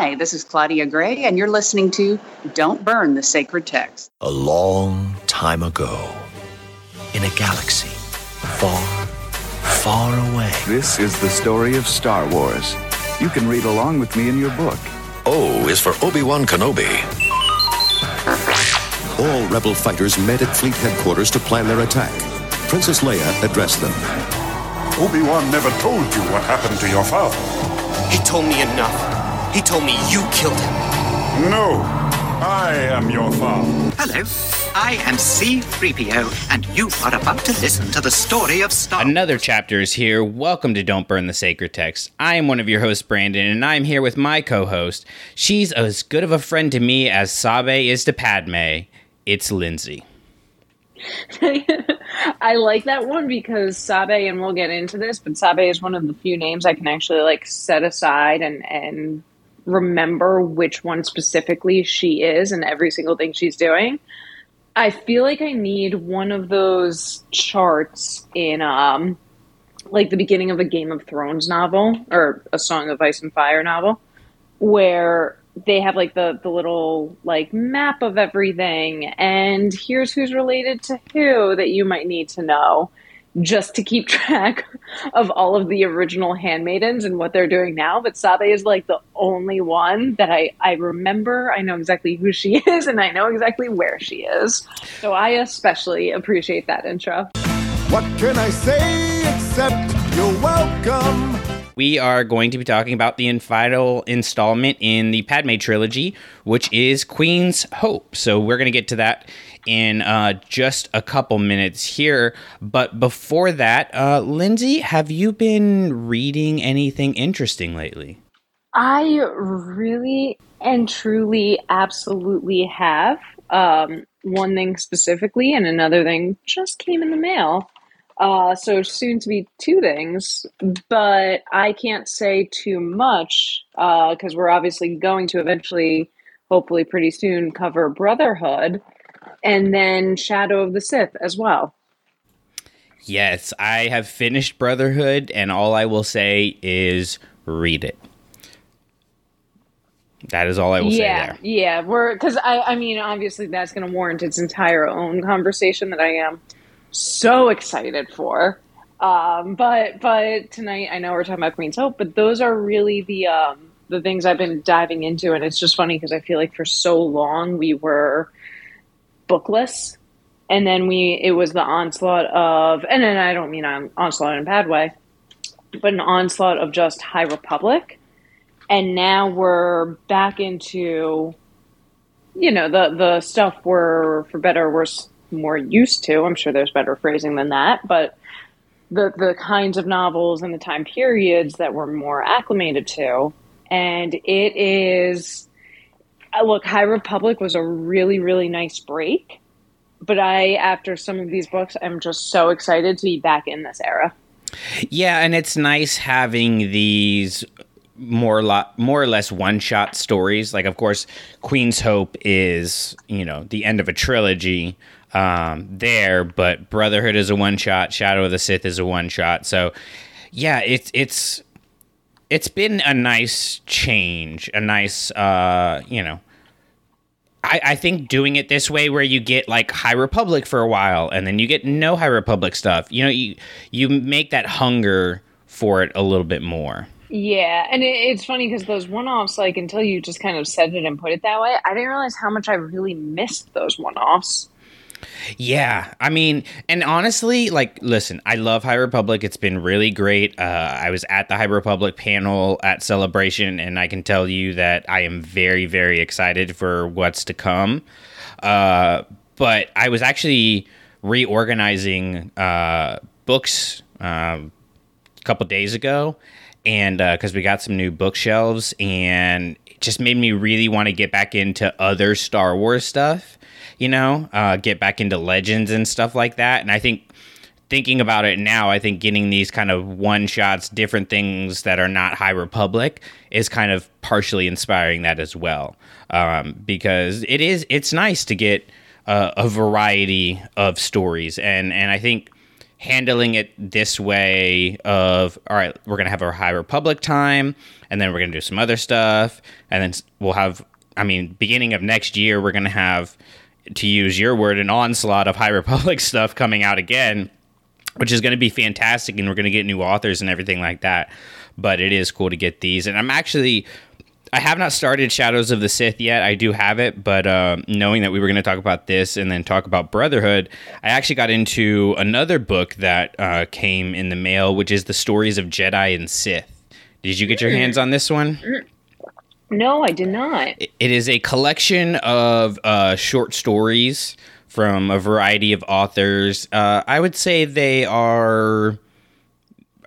Hi, this is Claudia Gray, and you're listening to Don't Burn the Sacred Text. A long time ago, in a galaxy far, far away. This is the story of Star Wars. You can read along with me in your book. O is for Obi Wan Kenobi. All rebel fighters met at fleet headquarters to plan their attack. Princess Leia addressed them. Obi-Wan never told you what happened to your father. He told me enough. He told me you killed him. No, I am your father. Hello, I am C3PO, and you are about to listen to the story of Star Another chapter is here. Welcome to Don't Burn the Sacred Text. I am one of your hosts, Brandon, and I'm here with my co host. She's as good of a friend to me as Sabe is to Padme. It's Lindsay. I like that one because Sabe, and we'll get into this, but Sabe is one of the few names I can actually like set aside and and remember which one specifically she is and every single thing she's doing. I feel like I need one of those charts in um like the beginning of a Game of Thrones novel or a Song of Ice and Fire novel where they have like the the little like map of everything and here's who's related to who that you might need to know just to keep track of all of the original handmaidens and what they're doing now but sabe is like the only one that i i remember i know exactly who she is and i know exactly where she is. So i especially appreciate that intro. What can i say except you're welcome? We are going to be talking about the final installment in the Padme trilogy, which is Queen's Hope. So we're going to get to that in uh, just a couple minutes here. But before that, uh, Lindsay, have you been reading anything interesting lately? I really and truly, absolutely have. Um, one thing specifically, and another thing just came in the mail. Uh, so soon to be two things, but I can't say too much because uh, we're obviously going to eventually, hopefully pretty soon, cover Brotherhood and then Shadow of the Sith as well. Yes, I have finished Brotherhood, and all I will say is read it. That is all I will yeah, say there. Yeah, we're because I, I mean, obviously that's going to warrant its entire own conversation that I am so excited for. Um, but but tonight I know we're talking about Queen's Hope, but those are really the um, the things I've been diving into, and it's just funny because I feel like for so long we were bookless, and then we it was the onslaught of, and then I don't mean on, onslaught in a bad way, but an onslaught of just High Republic, and now we're back into, you know, the the stuff we're for better or worse more used to. I'm sure there's better phrasing than that, but the the kinds of novels and the time periods that we're more acclimated to, and it is. Look, High Republic was a really really nice break, but I after some of these books, I'm just so excited to be back in this era. Yeah, and it's nice having these more lot more or less one shot stories. Like, of course, Queen's Hope is you know the end of a trilogy um, there, but Brotherhood is a one shot. Shadow of the Sith is a one shot. So, yeah, it's it's it's been a nice change, a nice uh, you know. I, I think doing it this way, where you get like High Republic for a while, and then you get no High Republic stuff. You know, you you make that hunger for it a little bit more. Yeah, and it, it's funny because those one-offs, like until you just kind of said it and put it that way, I didn't realize how much I really missed those one-offs. Yeah, I mean, and honestly, like, listen, I love High Republic. It's been really great. Uh, I was at the High Republic panel at Celebration, and I can tell you that I am very, very excited for what's to come. Uh, but I was actually reorganizing uh, books um, a couple days ago, and because uh, we got some new bookshelves, and it just made me really want to get back into other Star Wars stuff you know, uh, get back into legends and stuff like that. And I think thinking about it now, I think getting these kind of one shots, different things that are not High Republic is kind of partially inspiring that as well. Um, because it is, it's nice to get uh, a variety of stories. And, and I think handling it this way of all right we're gonna have our high republic time and then we're gonna do some other stuff and then we'll have i mean beginning of next year we're gonna have to use your word an onslaught of high republic stuff coming out again which is going to be fantastic and we're going to get new authors and everything like that but it is cool to get these and i'm actually I have not started Shadows of the Sith yet. I do have it, but uh, knowing that we were going to talk about this and then talk about Brotherhood, I actually got into another book that uh, came in the mail, which is the stories of Jedi and Sith. Did you get your hands on this one? No, I did not. It is a collection of uh, short stories from a variety of authors. Uh, I would say they are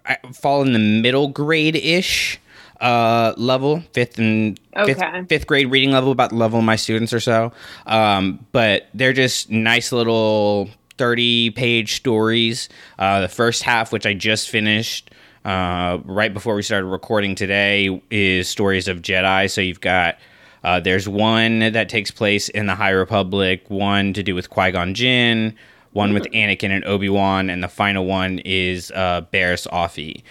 I fall in the middle grade ish uh, level, fifth and fifth, fifth grade reading level, about the level of my students or so. Um, but they're just nice little 30 page stories. Uh, the first half, which I just finished uh, right before we started recording today, is stories of Jedi. So you've got. Uh, there's one that takes place in the High Republic, one to do with Qui Gon Jinn, one with Anakin and Obi Wan, and the final one is uh, Barriss Offee.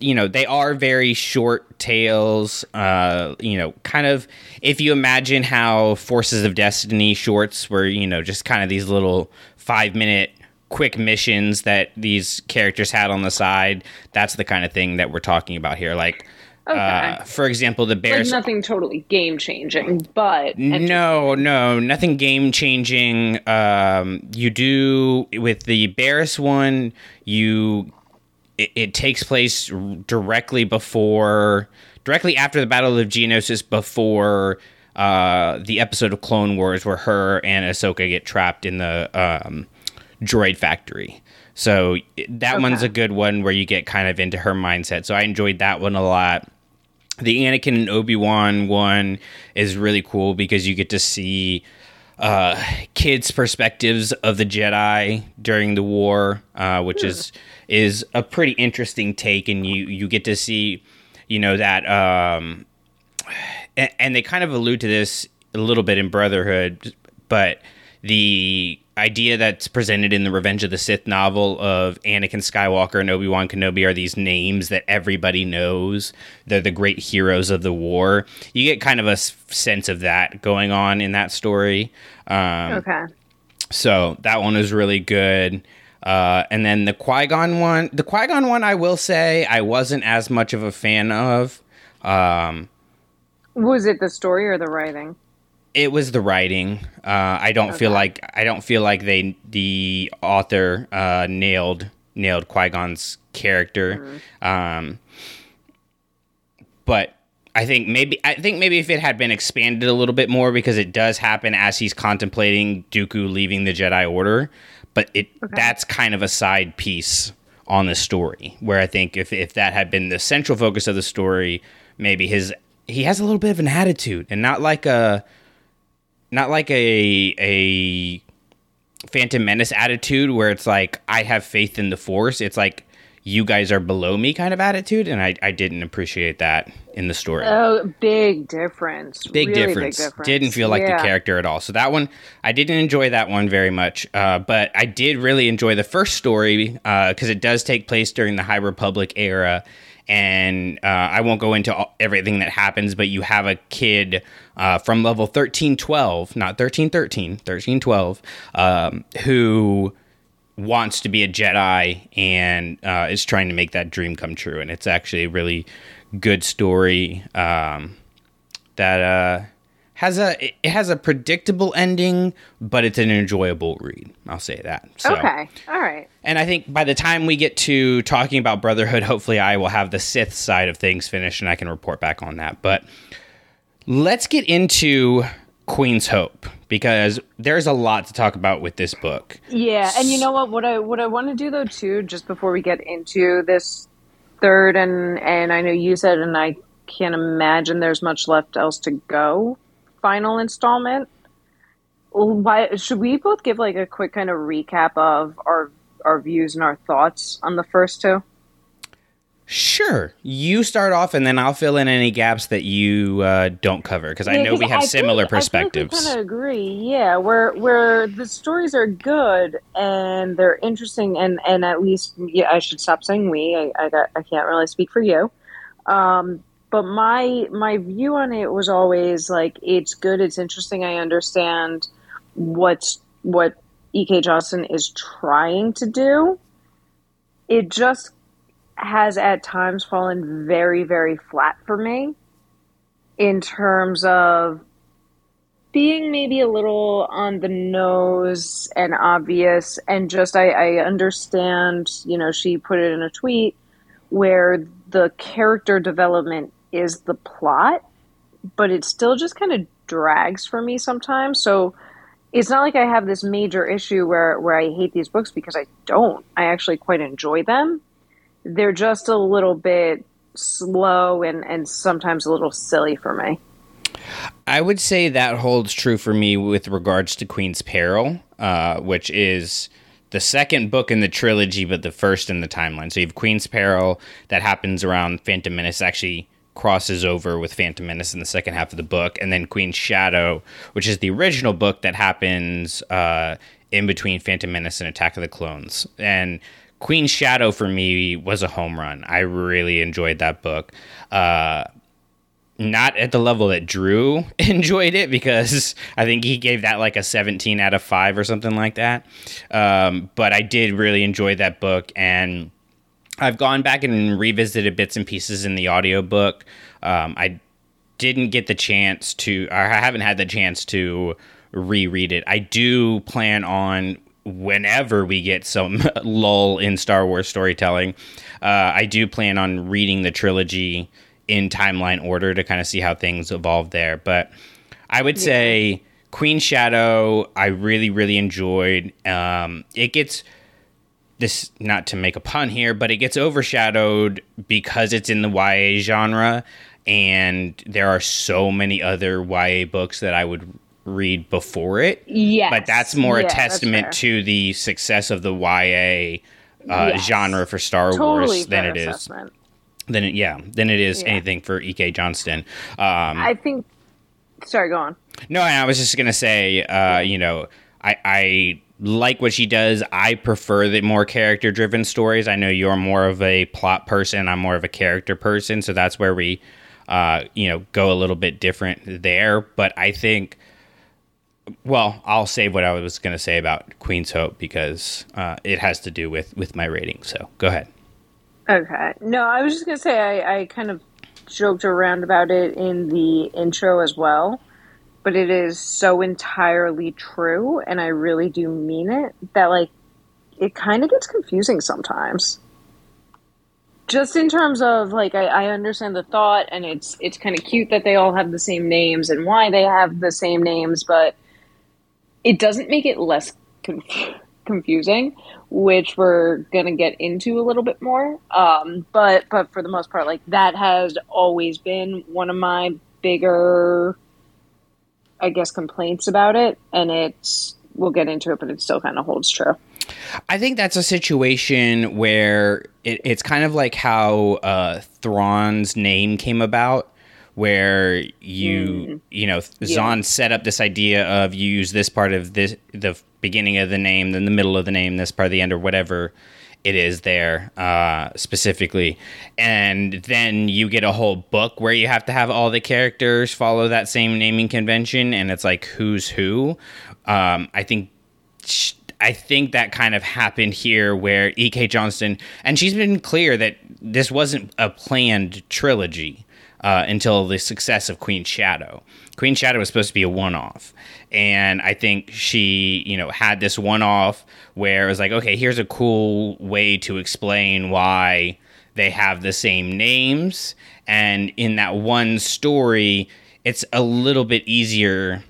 You know, they are very short tales. Uh, you know, kind of if you imagine how Forces of Destiny shorts were, you know, just kind of these little five minute quick missions that these characters had on the side. That's the kind of thing that we're talking about here. Like, uh, for example, the Like Bears. nothing totally game changing, but No, no, nothing game changing. Um, you do with the Barriss one. You it, it takes place directly before, directly after the Battle of Geonosis, before uh, the episode of Clone Wars where her and Ahsoka get trapped in the um, droid factory. So that one's a good one where you get kind of into her mindset. So I enjoyed that one a lot the Anakin and Obi Wan one is really cool because you get to see uh, kids' perspectives of the Jedi during the war, uh, which is is a pretty interesting take, and you you get to see, you know, that, um, and, and they kind of allude to this a little bit in Brotherhood, but the idea that's presented in the Revenge of the Sith novel of Anakin Skywalker and Obi Wan Kenobi are these names that everybody knows. They're the great heroes of the war. You get kind of a sense of that going on in that story. Um, okay. so that one was really good. Uh, and then the Qui Gon one, the Qui Gon one, I will say I wasn't as much of a fan of. Um, Was it the story or the writing? It was the writing. Uh, I don't feel like I don't feel like they the author uh, nailed nailed Qui Gon's character. Um, but I think maybe I think maybe if it had been expanded a little bit more because it does happen as he's contemplating Dooku leaving the Jedi Order, but it that's kind of a side piece on the story where I think if if that had been the central focus of the story, maybe his he has a little bit of an attitude and not like a not like a a Phantom Menace attitude where it's like I have faith in the Force. It's like you guys are below me kind of attitude, and I, I didn't appreciate that in the story. Oh, big difference. big, Really difference. Big difference. Didn't feel like Yeah. the character at all. So that one, I didn't enjoy that one very much. Uh, but I did really enjoy the first story because it does take place during the High Republic era. And uh, I won't go into all, everything that happens, but you have a kid uh, from level 1312, not 1313, 1312, um, who wants to be a Jedi and uh, is trying to make that dream come true. And it's actually a really good story um, that uh, has a it has a predictable ending, but it's an enjoyable read. I'll say that. So, Okay. All right. And I think by the time we get to talking about Brotherhood, hopefully I will have the Sith side of things finished and I can report back on that. But let's get into Queen's Hope because there's a lot to talk about with this book. Yeah, and you know what? What I what I want to do though too, just before we get into this third and and I know you said, and I can't imagine there's much left else to go. Final installment. Why should we both give like a quick kind of recap of our our views and our thoughts on the first two? Sure. You start off, and then I'll fill in any gaps that you uh, don't cover because I Yeah, know we have I similar think- I perspectives. kind of agree. Yeah, where where the stories are good and they're interesting, and and at least yeah, I should stop saying we. I I, got, I can't really speak for you. Um, but my my view on it was always like it's good, it's interesting. I understand what's what E.K. Johnston is trying to do. It just has at times fallen very very flat for me in terms of being maybe a little on the nose and obvious and just I, I understand you know she put it in a tweet where the character development is the plot but it still just kind of drags for me sometimes. So it's not like i have this major issue where where i hate these books because i don't. I actually quite enjoy them. They're just a little bit slow and and sometimes a little silly for me. I would say that holds true for me with regards to Queen's Peril, uh, which is the second book in the trilogy, but the first in the timeline. So you have Queen's Peril that happens around Phantom Menace, actually crosses over with Phantom Menace in the second half of the book, and then Queen Shadow, which is the original book that happens uh, in between Phantom Menace and Attack of the Clones. And Queen Shadow for me was a home run. I really enjoyed that book. Uh, not at the level that Drew enjoyed it because I think he gave that like a 17 out of 5 or something like that. Um, but I did really enjoy that book and I've gone back and revisited bits and pieces in the audiobook. Um, I didn't get the chance to, I haven't had the chance to reread it. I do plan on whenever we get some lull in Star Wars storytelling, uh, I do plan on reading the trilogy in timeline order to kind of see how things evolve there. But I would say Queen Shadow, I really, really enjoyed. Um, it gets this not to make a pun here, but it gets overshadowed because it's in the YA genre, and there are so many other YA books that I would read before it. Yes. But that's more Yeah, a testament to the success of the YA uh, Yes. genre for Star totally Wars than it is assessment. than it yeah than it is Yeah. anything for E.K. Johnston. Um, I think. Sorry, go on. no, I was just gonna say, uh, you know, I, I like what she does. I prefer the more character driven stories. I know you're more of a plot person. I'm more of a character person, so that's where we, uh, you know, go a little bit different there. But I think, well, I'll save what I was gonna say about Queen's Hope because uh, it has to do with with my rating. So go ahead. Okay. No, I was just gonna say I, I kind of joked around about it in the intro as well, but it is so entirely true, and I really do mean it. That like it kind of gets confusing sometimes. Just in terms of like I, I understand the thought, and it's it's kind of cute that they all have the same names and why they have the same names, but it doesn't make it less conf- confusing, which we're gonna get into a little bit more. Um, but but for the most part, like that has always been one of my bigger, I guess, complaints about it, and it's we'll get into it, but it still kind of holds true. I think that's a situation where it, it's kind of like how uh, Thrawn's name came about, where you you know Zahn set up this idea of you use this part of this the beginning of the name, then the middle of the name, this part of the end, or whatever it is there uh, specifically, and then you get a whole book where you have to have all the characters follow that same naming convention, and it's like who's who. Um, I think sh- I think that kind of happened here where E.K. Johnston, and she's been clear that this wasn't a planned trilogy uh, until the success of Queen Shadow. Queen Shadow was supposed to be a one off. And I think she, you know, had this one off where it was like, okay, here's a cool way to explain why they have the same names. And in that one story, it's a little bit easier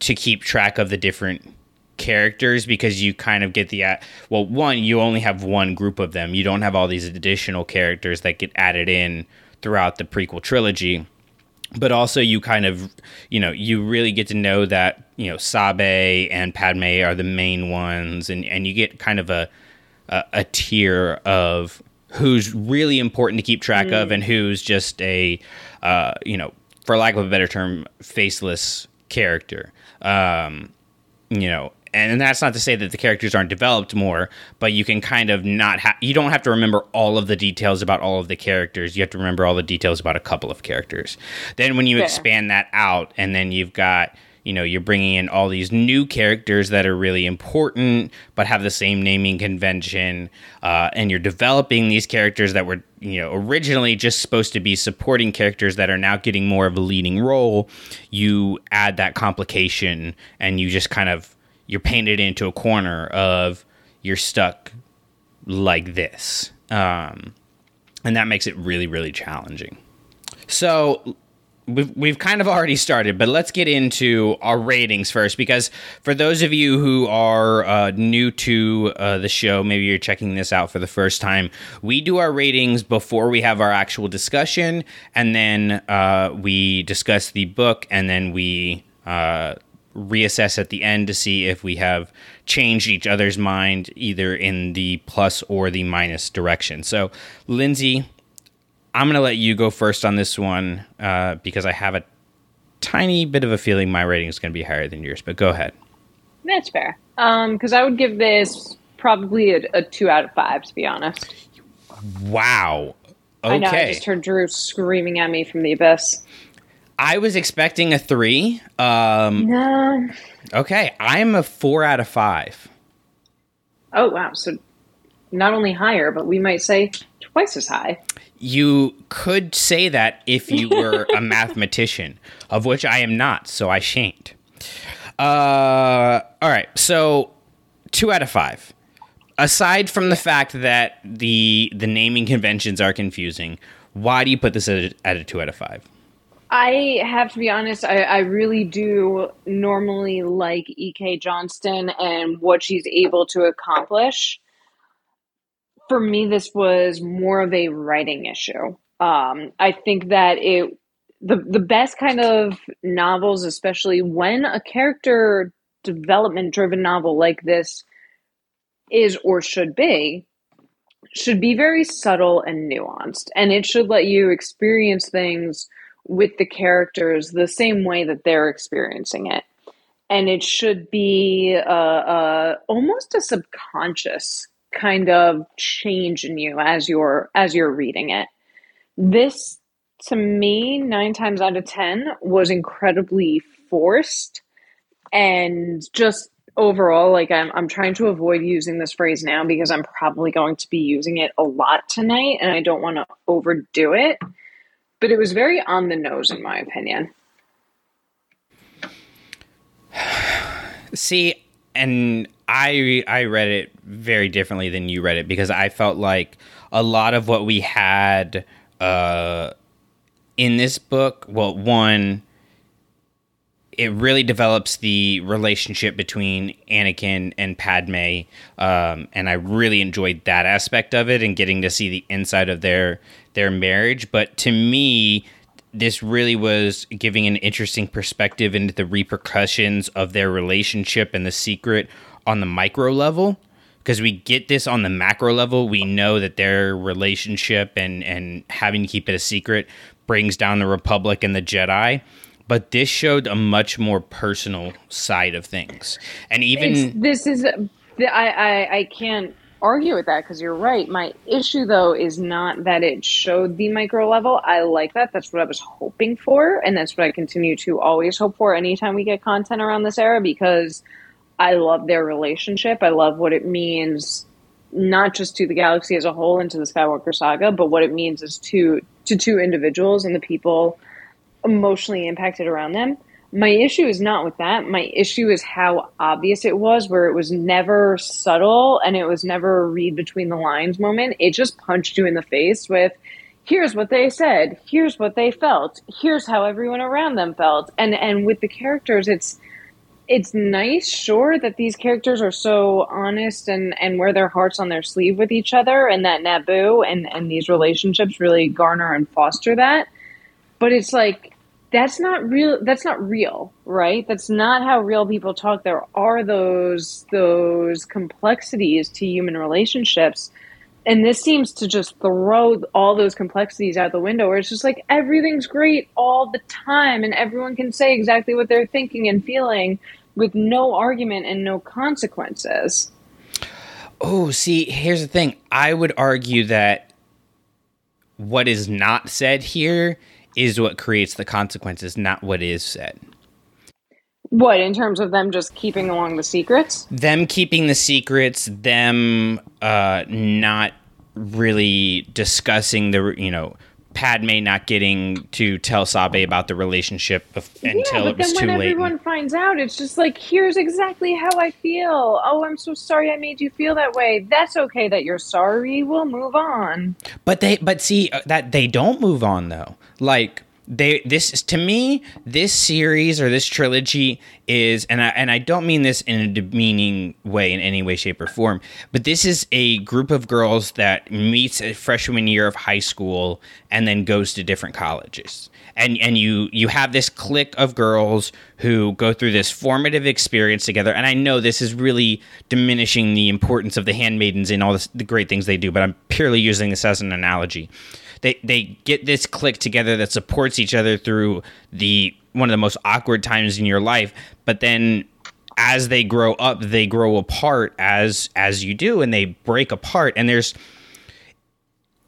to keep track of the different characters because you kind of get the uh, well one you only have one group of them you don't have all these additional characters that get added in throughout the prequel trilogy but also you kind of you know you really get to know that you know Sabe and Padme are the main ones and and you get kind of a a, a tier of who's really important to keep track Mm. of and who's just a uh, you know for lack of a better term faceless character um, you know and that's not to say that the characters aren't developed more but you can kind of not have you don't have to remember all of the details about all of the characters you have to remember all the details about a couple of characters then when you Fair. expand that out and then you've got you know you're bringing in all these new characters that are really important but have the same naming convention uh, and you're developing these characters that were you know originally just supposed to be supporting characters that are now getting more of a leading role you add that complication and you just kind of you're painted into a corner of you're stuck like this um, and that makes it really really challenging so we've, we've kind of already started, but let's get into our ratings first. Because for those of you who are uh, new to uh, the show, maybe you're checking this out for the first time, we do our ratings before we have our actual discussion, and then uh, we discuss the book, and then we uh, reassess at the end to see if we have changed each other's mind either in the plus or the minus direction. So, Lindsay, I'm going to let you go first on this one uh, because I have a tiny bit of a feeling my rating is going to be higher than yours. But go ahead. That's fair. Um, because I would give this probably a, a two out of five, to be honest. Wow. Okay. I know. I just heard Drew screaming at me from the abyss. I was expecting a three. Um, No. okay. I'm a four out of five. Oh wow. So not only higher, but we might say twice as high. You could say that if you were a mathematician, of which I am not, so I shan't. Uh, all right. So two out of five. Aside from the fact that the the naming conventions are confusing, why do you put this at a, at a two out of five? I have to be honest, I, I really do normally like E.K. Johnston and what she's able to accomplish. For me, this was more of a writing issue. Um, I think that it the the best kind of novels, especially when a character development driven novel like this is or should be, should be very subtle and nuanced, and it should let you experience things with the characters the same way that they're experiencing it. And it should be uh, uh, almost a subconscious kind of change in you as you're as you're reading it. This to me nine times out of ten was incredibly forced and just overall like I'm, I'm trying to avoid using this phrase now because i'm probably going to be using it a lot tonight and i don't want to overdo it but it was very on the nose in my opinion See, and I I read it very differently than you read it because I felt like a lot of what we had uh, in this book. Well, one, it really develops the relationship between Anakin and Padme, um, and I really enjoyed that aspect of it and getting to see the inside of their their marriage. But to me, this really was giving an interesting perspective into the repercussions of their relationship and the secret on the micro level because we get this on the macro level we know that their relationship and and having to keep it a secret brings down the republic and the jedi but this showed a much more personal side of things and even It's- this is I, I i can't argue with that because you're right. My issue though is not that it showed the micro level. I like that. That's what i was hoping for and that's what i continue to always hope for anytime we get content around this era because i love their relationship. I love what it means not just to the galaxy as a whole and to the skywalker saga but what it means is to to two individuals and the people emotionally impacted around them. My issue is not with that. My issue is how obvious it was, where it was never subtle and it was never a read between the lines moment. It just punched you in the face with, here's what they said, here's what they felt, here's how everyone around them felt. And and with the characters, it's it's nice, sure, that these characters are so honest and, and wear their hearts on their sleeve with each other and that Naboo and, and these relationships really garner and foster that. But it's like that's not real that's not real, right? That's not how real people talk. There are those those complexities to human relationships and this seems to just throw all those complexities out the window where it's just like everything's great all the time and everyone can say exactly what they're thinking and feeling with no argument and no consequences Oh, see, here's the thing. I would argue that what is not said here is what creates the consequences, not what is said. what in terms of them just keeping along the secrets Them keeping the secrets, them uh, not really discussing the, you know, Padme not getting to tell Sabe about the relationship bef- until yeah, it but was then too when late. everyone finds out, it's just like, here's exactly how I feel. Oh, I'm so sorry I made you feel that way. That's okay that you're sorry. We'll move on. But they, but see uh, that they don't move on though. Like they, this to me, this series or this trilogy is, and I and I don't mean this in a demeaning way in any way, shape, or form. But this is a group of girls that meets a freshman year of high school and then goes to different colleges. And and you you have this clique of girls who go through this formative experience together. And I know this is really diminishing the importance of the handmaidens and all this, the great things they do, but I'm purely using this as an analogy they they get this clique together that supports each other through the one of the most awkward times in your life but then as they grow up they grow apart as as you do and they break apart and there's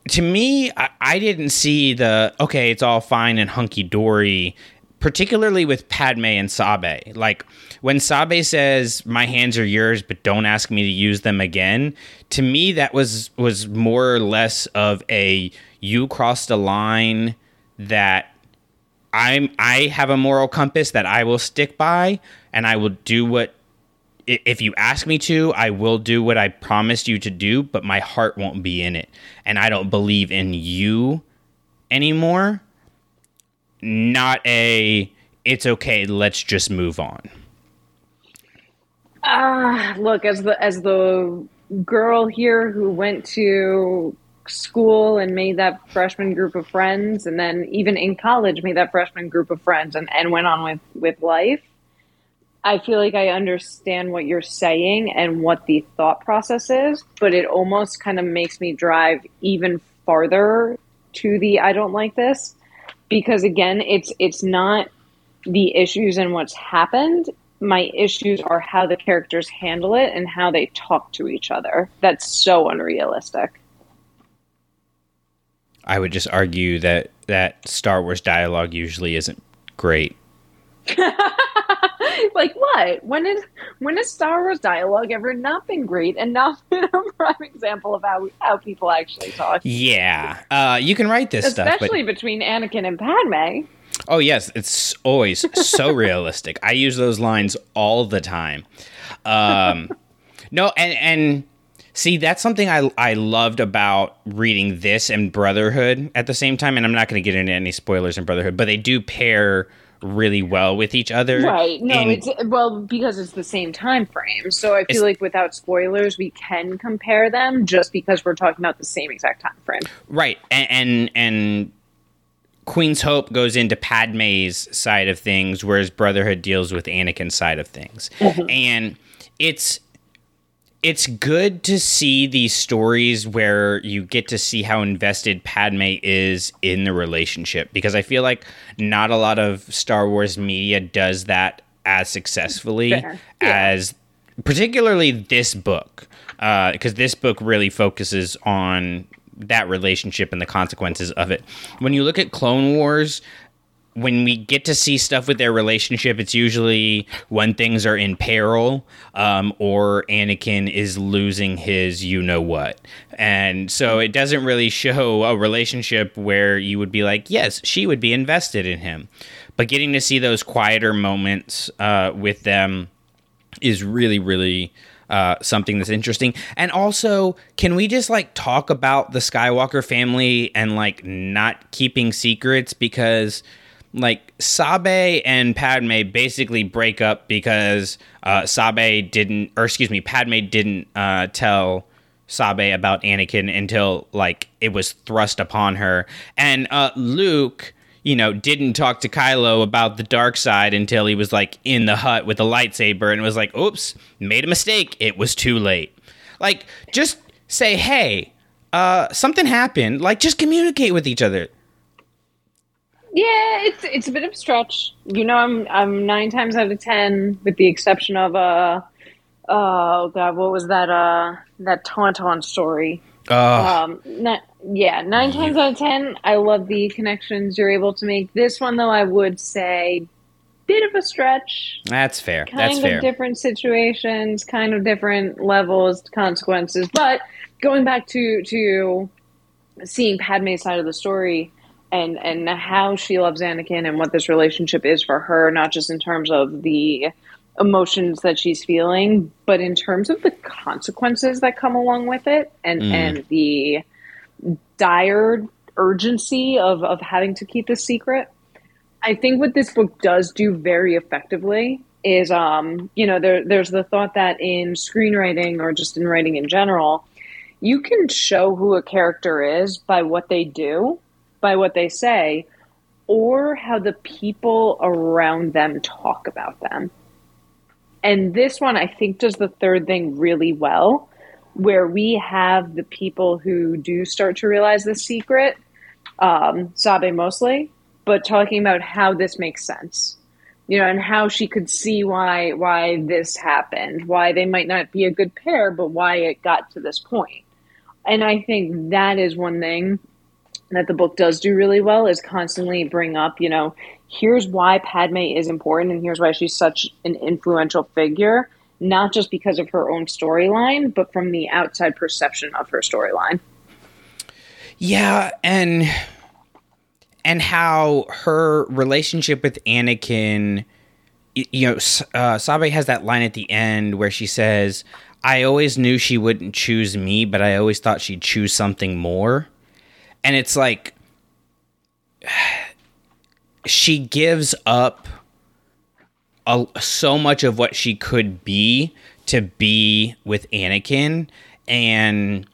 to me I, I didn't see the okay it's all fine and hunky-dory particularly with padme and sabe like when sabe says my hands are yours but don't ask me to use them again to me that was was more or less of a you crossed a line that I'm I have a moral compass that I will stick by and I will do what if you ask me to, I will do what I promised you to do, but my heart won't be in it. And I don't believe in you anymore. Not a it's okay, let's just move on. Ah, look, as the as the girl here who went to school and made that freshman group of friends, and then even in college made that freshman group of friends, and, and went on with with life. I feel like I understand what you're saying and what the thought process is, but it almost kind of makes me drive even farther to the I don't like this because again, it's it's not the issues and what's happened. My issues are how the characters handle it and how they talk to each other. That's so unrealistic. I would just argue that that Star Wars dialogue usually isn't great. like what? When is when has Star Wars dialogue ever not been great and not been a prime example of how how people actually talk? Yeah. Uh, you can write this stuff, but Especially between Anakin and Padme. Oh yes, it's always so realistic. I use those lines all the time. Um, no, and and see that's something I I loved about reading this and Brotherhood at the same time. And I'm not going to get into any spoilers in Brotherhood, but they do pair really well with each other. Right. No, And- it's well because it's the same time frame. So I feel like without spoilers, we can compare them just because we're talking about the same exact time frame. Right, and, and and Queen's Hope goes into Padme's side of things, whereas Brotherhood deals with Anakin's side of things, mm-hmm. and it's it's good to see these stories where you get to see how invested Padme is in the relationship because I feel like not a lot of Star Wars media does that as successfully Yeah. as particularly this book uh, because this book really focuses on that relationship and the consequences of it when you look at clone wars when we get to see stuff with their relationship it's usually when things are in peril um, or anakin is losing his you know what. And so it doesn't really show a relationship where you would be like yes she would be invested in him. But getting to see those quieter moments uh, with them is really really uh, something that's interesting. And also can we just like talk about the skywalker family and like not keeping secrets? Because like sabe and padme basically break up because uh, sabe didn't or excuse me padme didn't uh, tell sabe about anakin until like it was thrust upon her and uh, luke you know, didn't talk to Kylo about the dark side until he was like in the hut with a lightsaber and was like, oops, made a mistake. It was too late. Like, just say, hey, uh, something happened. Like, just communicate with each other. Yeah, it's it's a bit of a stretch. You know, I'm I'm nine times out of ten, with the exception of uh oh god, what was that uh that Tauntaun story? Uh, Um, not, yeah, nine times out of ten, I love the connections you're able to make. This one, though, I would say, bit of a stretch. that's fair. Kind That's of fair. different situations, kind of different levels, consequences. But going back to to seeing Padme's side of the story and and how she loves Anakin and what this relationship is for her, not just in terms of the emotions that she's feeling, but in terms of the consequences that come along with it and Mm. and the dire urgency of of having to keep this secret. I think what this book does do very effectively is, um, you know, there, there's the thought that in screenwriting or just in writing in general, you can show who a character is by what they do, by what they say, or how the people around them talk about them. And this one, I think, does the third thing really well, where we have the people who do start to realize the secret, um, Sabe mostly, but talking about how this makes sense, you know, and how she could see why why this happened, why they might not be a good pair, but why it got to this point. And I think that is one thing that the book does do really well is constantly bring up, you know, here's why Padme is important and here's why she's such an influential figure, not just because of her own storyline, but from the outside perception of her storyline. Yeah, and and how her relationship with Anakin, you know, uh, Sabe has that line at the end where she says, "I always knew she wouldn't choose me, but I always thought she'd choose something more." And it's like she gives up a, so much of what she could be to be with Anakin and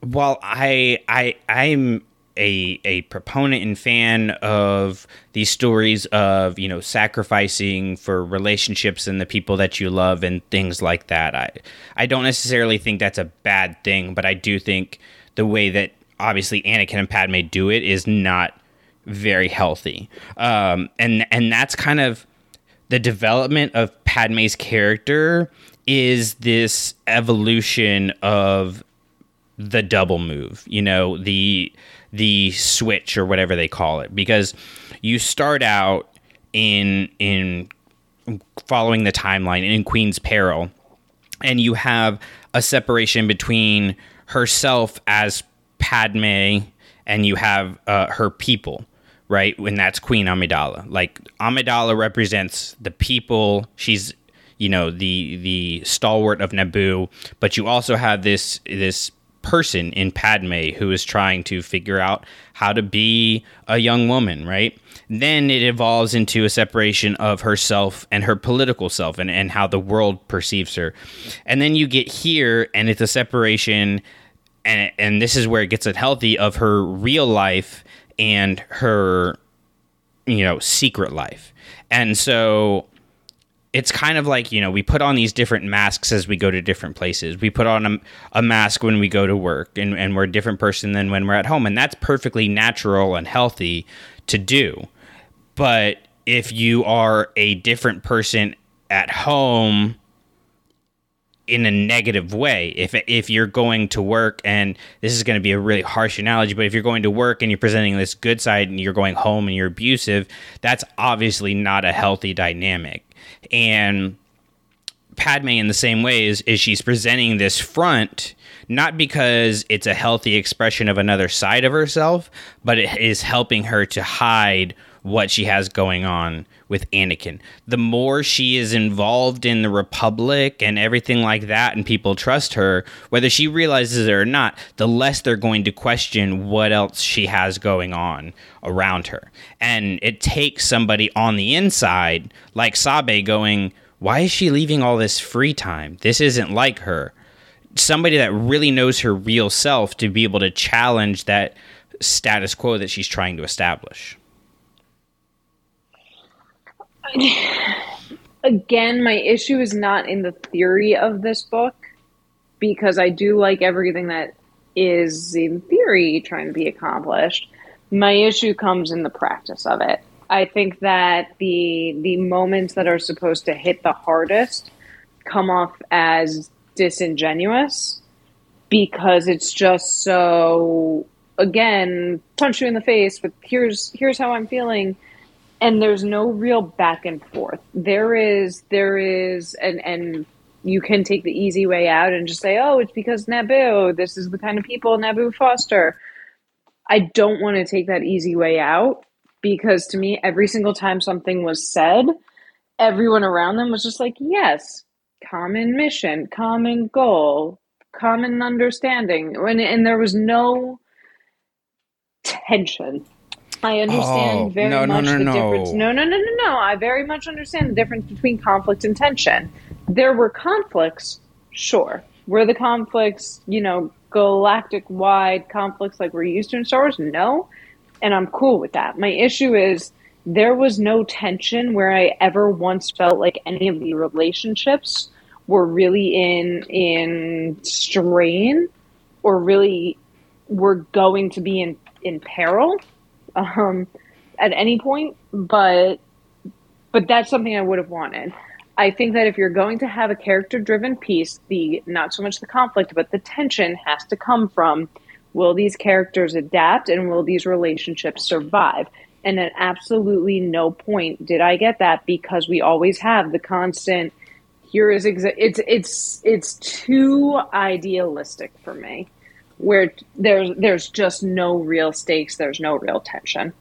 while I I I'm a a proponent and fan of these stories of you know sacrificing for relationships and the people that you love and things like that. I I don't necessarily think that's a bad thing, but I do think the way that obviously Anakin and Padme do it is not very healthy. Um, and and that's kind of the development of Padme's character is this evolution of the double move, you know, the the switch or whatever they call it because you start out in in following the timeline in Queen's Peril and you have a separation between herself as Padme and you have uh, her people, right? And that's Queen Amidala. Like Amidala represents the people. She's you know the the stalwart of Naboo, but you also have this this person in Padme who is trying to figure out how to be a young woman, right? Then it evolves into a separation of herself and her political self and, and how the world perceives her. And then you get here and it's a separation and and this is where it gets unhealthy of her real life and her you know secret life. And so it's kind of like you know we put on these different masks as we go to different places. We put on a, a mask when we go to work and, and we're a different person than when we're at home. And that's perfectly natural and healthy to do. But if you are a different person at home in a negative way. If if you're going to work and this is going to be a really harsh analogy but if you're going to work and you're presenting this good side and you're going home and you're abusive that's obviously not a healthy dynamic. And Padme in the same way is, is she's presenting this front not because it's a healthy expression of another side of herself, but it is helping her to hide what she has going on with Anakin. The more she is involved in the Republic and everything like that, and people trust her, whether she realizes it or not, the less they're going to question what else she has going on around her. And it takes somebody on the inside, like Sabe, going, Why is she leaving all this free time? This isn't like her. Somebody that really knows her real self to be able to challenge that status quo that she's trying to establish. Again, my issue is not in the theory of this book because I do like everything that is in theory trying to be accomplished. My issue comes in the practice of it. I think that the the moments that are supposed to hit the hardest come off as disingenuous because it's just so again punch you in the face with here's here's how I'm feeling and there's no real back and forth. There is there is and and you can take the easy way out and just say, "Oh, it's because Naboo. This is the kind of people Naboo foster." I don't want to take that easy way out because to me, every single time something was said, everyone around them was just like, "Yes, common mission, common goal, common understanding," and, and there was no tension. I understand Oh, very no, much no, the no. difference. No, no, no, no, no. I very much understand the difference between conflict and tension. There were conflicts, sure. Were the conflicts, you know, galactic wide conflicts like we're used to in Star Wars? No. And I'm cool with that. My issue is there was no tension where I ever once felt like any of the relationships were really in in strain or really were going to be in in peril um, at any point. But but that's something I would have wanted. I think that if you're going to have a character driven piece, the not so much the conflict, but the tension has to come from will these characters adapt and will these relationships survive? And at absolutely no point did I get that because we always have the constant here is exa- it's it's it's too idealistic for me where there's there's just no real stakes. There's no real tension.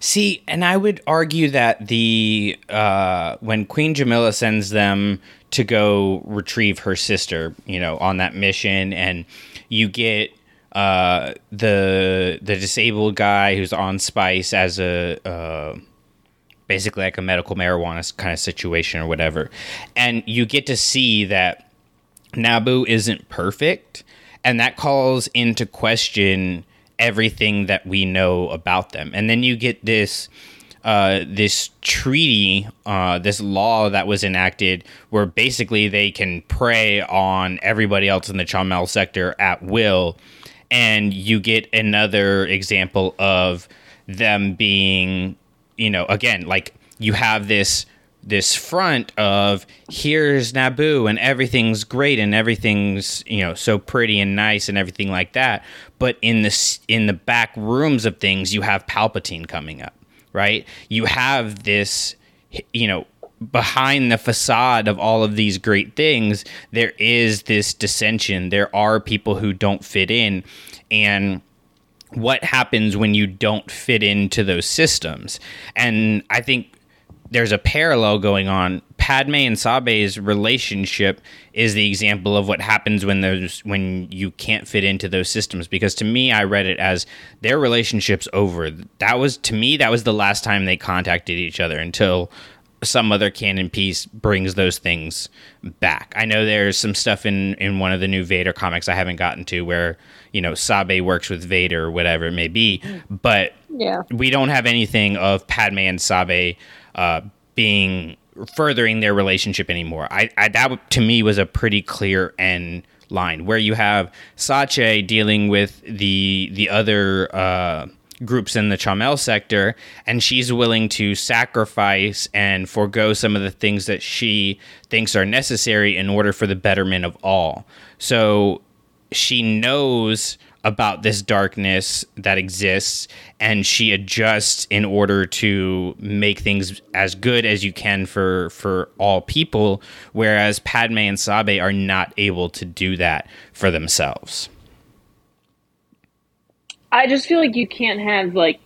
See, and I would argue that the uh, when Queen Jamillia sends them to go retrieve her sister, you know, on that mission, and you get uh, the the disabled guy who's on Spice as a uh, basically like a medical marijuana kind of situation or whatever, and you get to see that Naboo isn't perfect, and that calls into question everything that we know about them. And then you get this uh, this treaty, uh, this law that was enacted, where basically they can prey on everybody else in the Chommell sector at will, and you get another example of them being, you know, again, like you have this this front of here's Naboo and everything's great and everything's you know so pretty and nice and everything like that. But in the in the back rooms of things you have Palpatine coming up right? You have this you know behind the facade of all of these great things there is this dissension. There are people who don't fit in. And what happens when you don't fit into those systems? And i think there's a parallel going on. Padme and Sabe's relationship is the example of what happens when there's when you can't fit into those systems. Because to me, I read it as their relationship's over. That was to me that was the last time they contacted each other until some other canon piece brings those things back. I know there's some stuff in in one of the new Vader comics I haven't gotten to where you know Sabe works with Vader or whatever it may be, but yeah we don't have anything of Padme and Sabe uh, being furthering their relationship anymore. I, I that to me was a pretty clear end line where you have Sache dealing with the the other uh, groups in the Chommell sector, and she's willing to sacrifice and forego some of the things that she thinks are necessary in order for the betterment of all. So she knows about this darkness that exists and she adjusts in order to make things as good as you can for for all people whereas Padme and Sabe are not able to do that for themselves. I just feel like you can't have like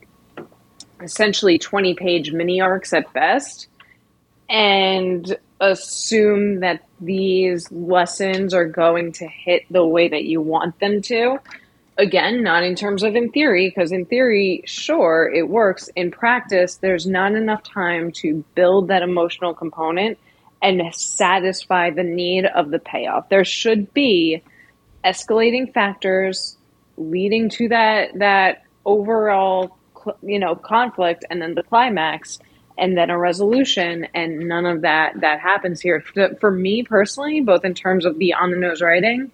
essentially 20 page mini arcs at best and assume that these lessons are going to hit the way that you want them to. Again, not in terms of in theory, because in theory, sure, it works. In practice, there's not enough time to build that emotional component and satisfy the need of the payoff. There should be escalating factors leading to that that overall you know conflict and then the climax and then a resolution and none of that that happens here for, me personally both in terms of the on the nose writing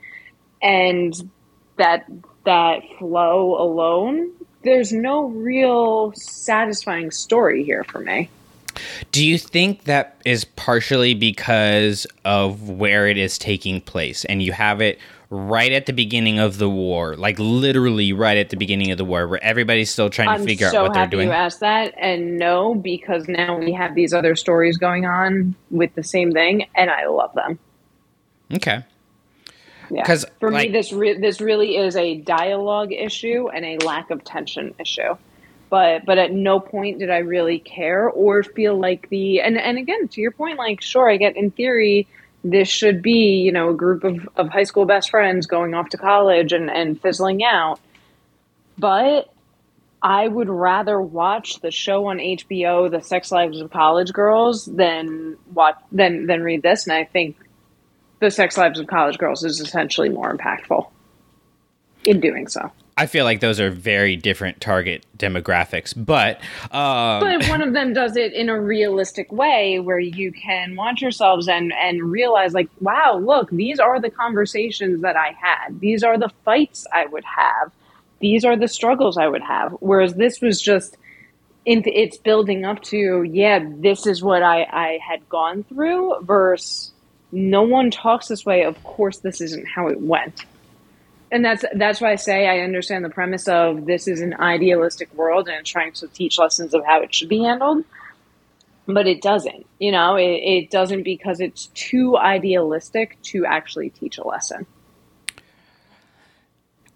and that that flow alone, there's no real satisfying story here for me. Do you think that is partially because of where it is taking place and you have it right at the beginning of the war, like literally right at the beginning of the war, where everybody's still trying to I'm figure so out what they're doing? You asked that, and no, because now we have these other stories going on with the same thing, and I love them. Okay. Yeah, 'Cause, for like- me, this re- this really is a dialogue issue and a lack of tension issue. But but at no point did I really care or feel like the and and again to your point, like sure, I get in theory this should be you know a group of, of high school best friends going off to college and and fizzling out, but I would rather watch the show on HBO, The Sex Lives of College Girls, than watch than than read this. And I think The Sex Lives of College Girls is essentially more impactful in doing so. I feel like those are very different target demographics, but um, But one of them does it in a realistic way where you can watch yourselves and and realize like, wow, look, these are the conversations that I had. These are the fights I would have. These are the struggles I would have. Whereas this was just in, it's building up to, yeah, this is what I, I had gone through versus no one talks this way. Of course, this isn't how it went. And that's that's why I say I understand the premise of this is an idealistic world and trying to teach lessons of how it should be handled, but it doesn't. You know, it, it doesn't because it's too idealistic to actually teach a lesson.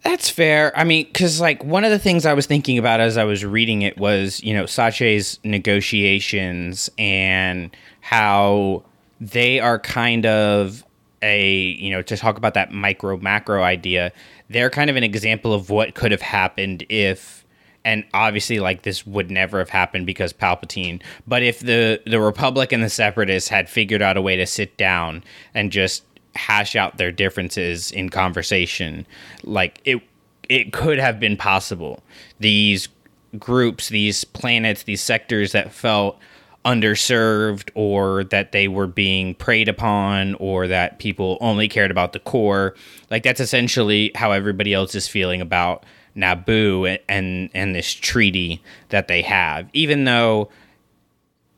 That's fair. I mean, because like one of the things I was thinking about as I was reading it was, you know, Sache's negotiations and how they are kind of a, you know, to talk about that micro macro idea, they're kind of an example of what could have happened if and obviously like this would never have happened because Palpatine, but if the the Republic and the Separatists had figured out a way to sit down and just hash out their differences in conversation, like it it could have been possible. These groups, these planets, these sectors that felt underserved or that they were being preyed upon or that people only cared about the core. Like that's essentially how everybody else is feeling about Naboo and and this treaty that they have. Even though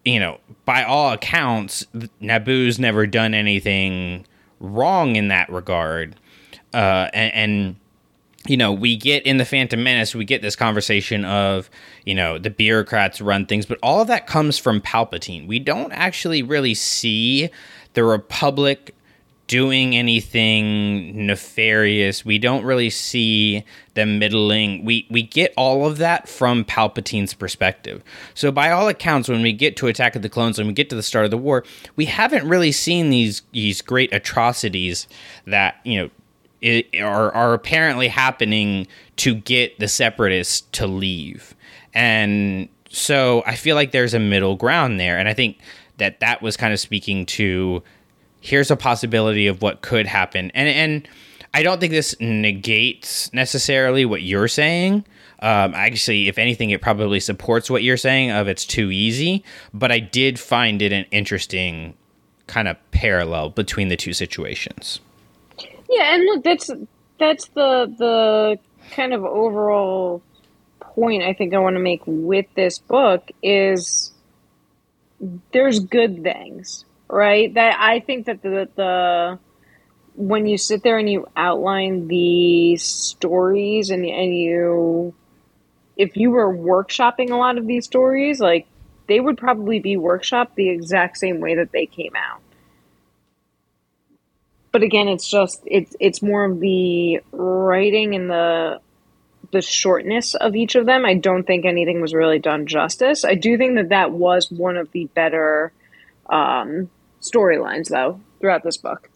you know, by all accounts, Naboo's never done anything wrong in that regard. Uh, and, and you know, we get in the Phantom Menace, we get this conversation of, you know, the bureaucrats run things, but all of that comes from Palpatine. We don't actually really see the Republic doing anything nefarious. We don't really see them middling. We we get all of that from Palpatine's perspective. So by all accounts, when we get to Attack of the Clones when we get to the start of the war, we haven't really seen these these great atrocities that you know are are apparently happening to get the separatists to leave. And so I feel like there's a middle ground there, and I think that that was kind of speaking to here's a possibility of what could happen. And and I don't think this negates necessarily what you're saying. Um, actually, if anything, it probably supports what you're saying of it's too easy. But I did find it an interesting kind of parallel between the two situations. Yeah, and look, that's that's the the kind of overall point I think I want to make with this book is there's good things, right? That I think that the the when you sit there and you outline the stories and and you if you were workshopping a lot of these stories, like they would probably be workshopped the exact same way that they came out but again it's just it's it's more of the writing and the the shortness of each of them. I don't think anything was really done justice. I do think that that was one of the better um, storylines though throughout this book.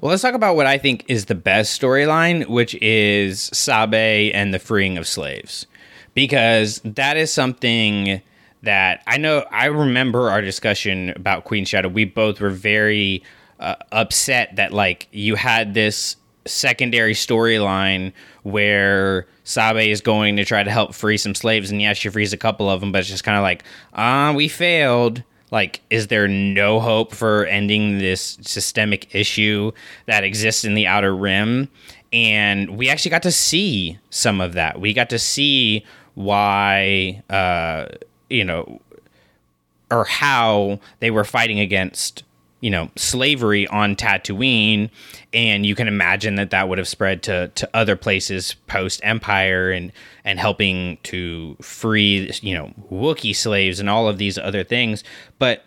Well let's talk about what i think is the best storyline which is sabe and the freeing of slaves. Because that is something that i know i remember our discussion about queen shadow. We both were very uh, upset that like you had this secondary storyline where Sabe is going to try to help free some slaves, and yeah, she frees a couple of them, but it's just kind of like, ah, we failed. Like, is there no hope for ending this systemic issue that exists in the Outer Rim? And we actually got to see some of that. We got to see why, uh, you know, or how they were fighting against you know slavery on Tatooine, and you can imagine that that would have spread to to other places post Empire and and helping to free you know Wookiee slaves and all of these other things. But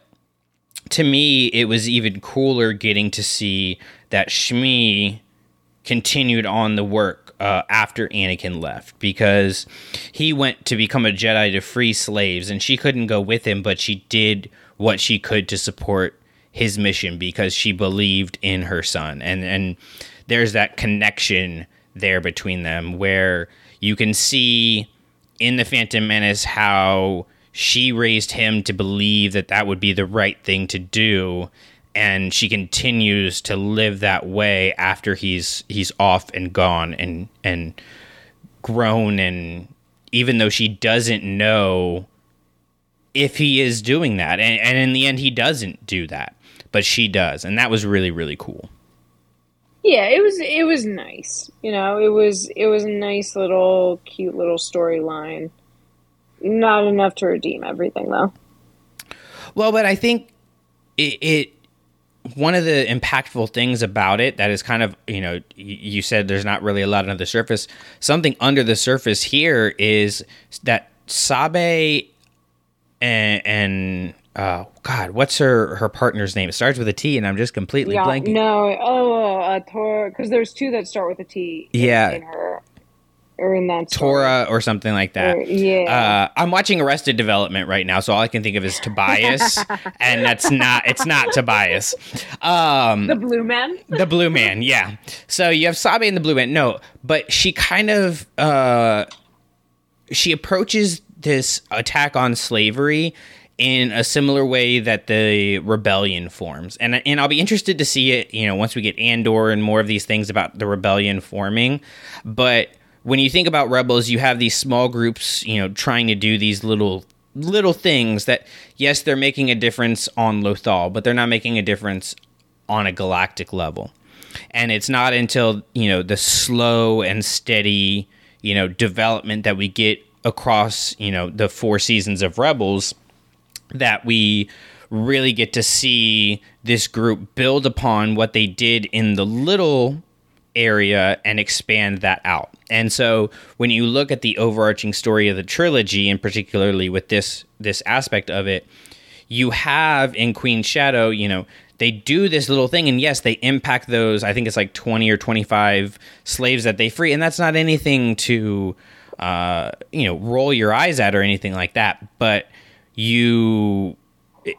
to me, it was even cooler getting to see that Shmi continued on the work uh, after Anakin left because he went to become a Jedi to free slaves, and she couldn't go with him, but she did what she could to support his mission because she believed in her son. And and there's that connection there between them where you can see in the phantom menace how she raised him to believe that that would be the right thing to do. And she continues to live that way after he's he's off and gone and and grown. And even though she doesn't know if he is doing that and, and in the end he doesn't do that but she does, and that was really really cool. Yeah, it was it was nice. You know, it was it was a nice little cute little storyline. Not enough to redeem everything though. Well, but I think it, it one of the impactful things about it that is kind of you know you said there's not really a lot under the surface something under the surface here is that sabe and, and uh, God, what's her her partner's name? It starts with a T, and I'm just completely yeah, blanking. No, oh, uh, Tonra, because there's two that start with a T. In, yeah, in her, or in that Tonra or something like that. Or, yeah, uh, I'm watching Arrested Development right now, so all I can think of is Tobias, and that's not it's not Tobias. Um, the Blue Man. the Blue Man, yeah. So you have Sabe and the Blue Man. No, but she kind of uh, she approaches this attack on slavery in a similar way that the rebellion forms. And and I'll be interested to see it, you know, once we get Andor and more of these things about the rebellion forming. But when you think about rebels, you have these small groups, you know, trying to do these little little things that yes, they're making a difference on Lothal, but they're not making a difference on a galactic level. And it's not until, you know, the slow and steady, you know, development that we get across, you know, the four seasons of Rebels that we really get to see this group build upon what they did in the little area and expand that out. And so when you look at the overarching story of the trilogy and particularly with this this aspect of it, you have in Queen Shadow, you know, they do this little thing and yes, they impact those, I think it's like 20 or 25 slaves that they free and that's not anything to uh, you know, roll your eyes at or anything like that, but you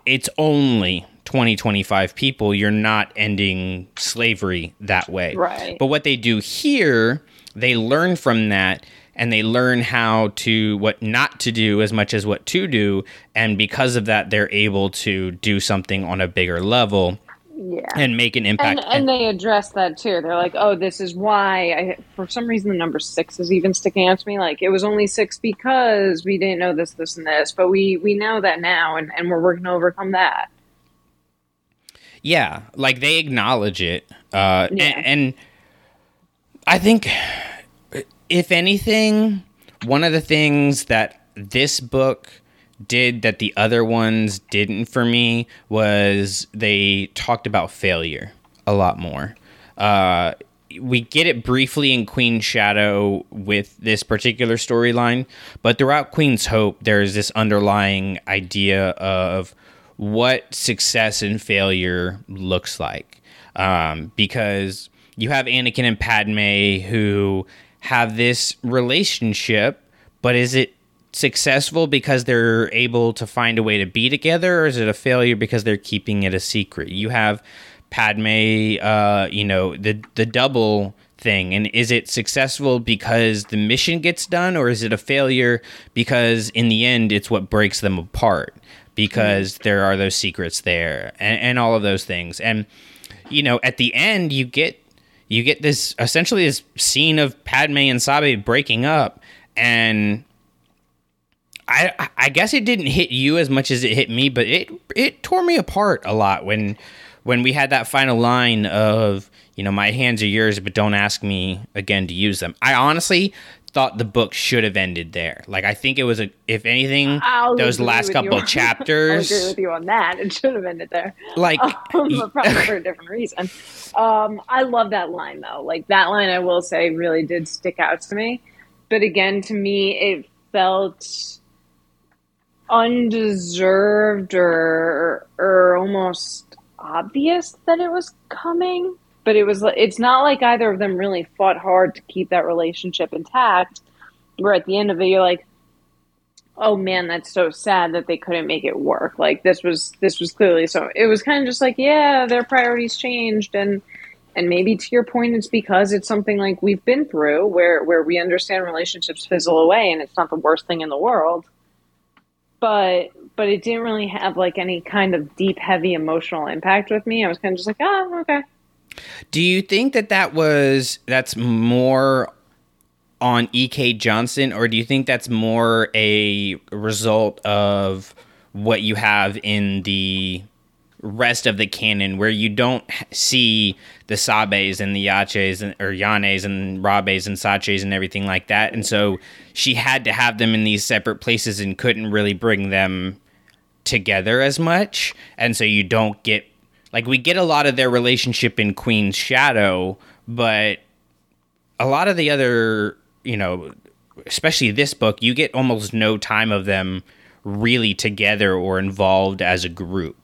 it's only 20 25 people. You're not ending slavery that way. Right. But what they do here they learn from that and they learn how to what not to do as much as what to do. And because of that they're able to do something on a bigger level yeah. and make an impact. And, and, they address that too. They're like, "Oh, this is why." I, for some reason, the number six is even sticking out to me. Like it was only six because we didn't know this, this, and this, but we we know that now, and and we're working to overcome that. Yeah, like they acknowledge it, uh, yeah. and, and I think, if anything, one of the things that this book did that the other ones didn't for me was they talked about failure a lot more. Uh, we get it briefly in Queen Shadow with this particular storyline, but throughout Queen's Hope, there's this underlying idea of what success and failure looks like. Um, because you have Anakin and Padme who have this relationship, but is it successful because they're able to find a way to be together, or is it a failure because they're keeping it a secret? You have Padme, uh, you know, the the double thing, and is it successful because the mission gets done, or is it a failure because in the end it's what breaks them apart? Because mm-hmm. there are those secrets there, and, and all of those things, and you know, at the end you get you get this essentially this scene of Padme and Sabe breaking up, and I I guess it didn't hit you as much as it hit me, but it it tore me apart a lot when when we had that final line of you know my hands are yours, but don't ask me again to use them. I honestly thought the book should have ended there. Like I think it was a if anything I'll those last couple chapters I'll agree with you on that. It should have ended there. Like- um, but probably for a different reason. Um, I love that line though. Like that line, I will say, really did stick out to me. But again, to me, it felt undeserved or or almost obvious that it was coming. But it was. It's not like either of them really fought hard to keep that relationship intact. Where at the end of it, you're like, oh man that's so sad that they couldn't make it work like this was this was clearly so it was kind of just like yeah their priorities changed and and maybe to your point it's because it's something like we've been through where where we understand relationships fizzle away and it's not the worst thing in the world but but it didn't really have like any kind of deep heavy emotional impact with me i was kind of just like oh okay Do you think that that was that's more on E.K. Johnston, or do you think that's more a result of what you have in the rest of the canon, where you don't see the Sabes and the Yaches and or Yanes and Rabes and Saches and everything like that, and so she had to have them in these separate places and couldn't really bring them together as much, and so you don't get like we get a lot of their relationship in Queen's Shadow, but a lot of the other, you know, especially this book, you get almost no time of them really together or involved as a group.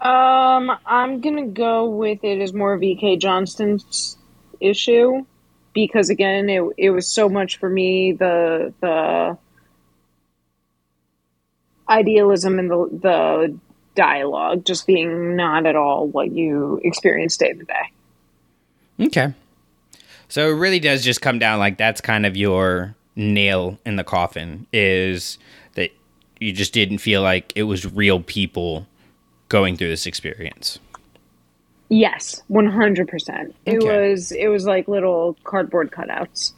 Um, I'm gonna go with it as more of E.K. Johnston's issue because again, it it was so much for me the the idealism and the the dialogue just being not at all what you experience day to day. Okay. So it really does just come down like that's kind of your nail in the coffin is that you just didn't feel like it was real people going through this experience. Yes, one hundred percent. It was it was like little cardboard cutouts.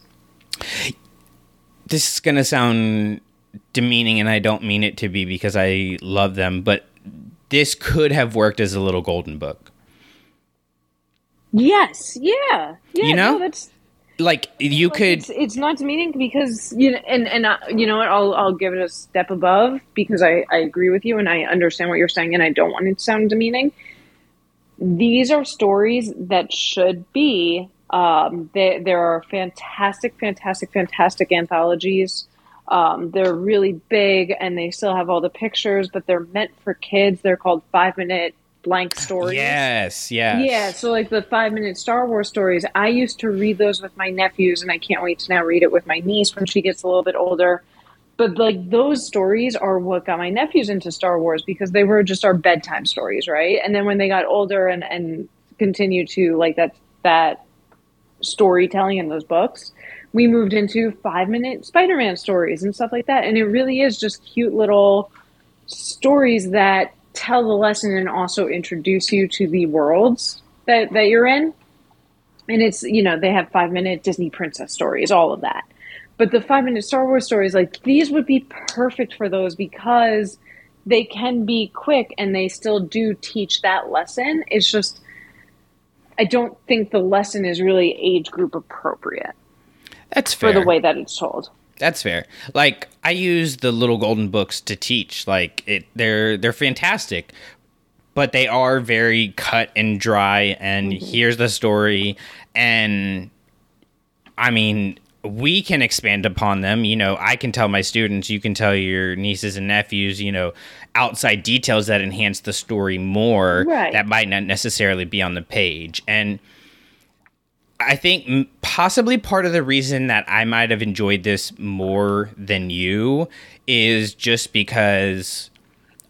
This is going to sound demeaning and I don't mean it to be because I love them, but this could have worked as a little golden book. Yes, yeah, yeah. You know? no, that's Like you Like, could It's, it's not demeaning because you know, and and uh, you know what? I'll I'll give it a step above because I I agree with you and I understand what you're saying and I don't want it to sound demeaning. These are stories that should be. Um, they, there are fantastic, fantastic, fantastic anthologies. Um, they're really big and they still have all the pictures, but they're meant for kids. They're called five minute blank stories. Yes, yes. Yeah, so like the five minute Star Wars stories, I used to read those with my nephews, and I can't wait to now read it with my niece when she gets a little bit older. But like those stories are what got my nephews into Star Wars because they were just our bedtime stories, right? And then when they got older and and continued to like that that storytelling in those books, we moved into five minute Spider Man stories and stuff like that. And it really is just cute little stories that tell the lesson and also introduce you to the worlds that, that you're in. And it's, you know, they have five minute Disney princess stories, all of that. But the five minute Star Wars stories, like these would be perfect for those because they can be quick and they still do teach that lesson. It's just, I don't think the lesson is really age group appropriate That's for the way that it's told. That's fair. Like I use the little golden books to teach. Like it, they're they're fantastic, but they are very cut and dry. And mm-hmm. here's the story, and I mean, we can expand upon them. You know, I can tell my students, you can tell your nieces and nephews. You know, outside details that enhance the story more Right. that might not necessarily be on the page, and. I think possibly part of the reason that I might have enjoyed this more than you is just because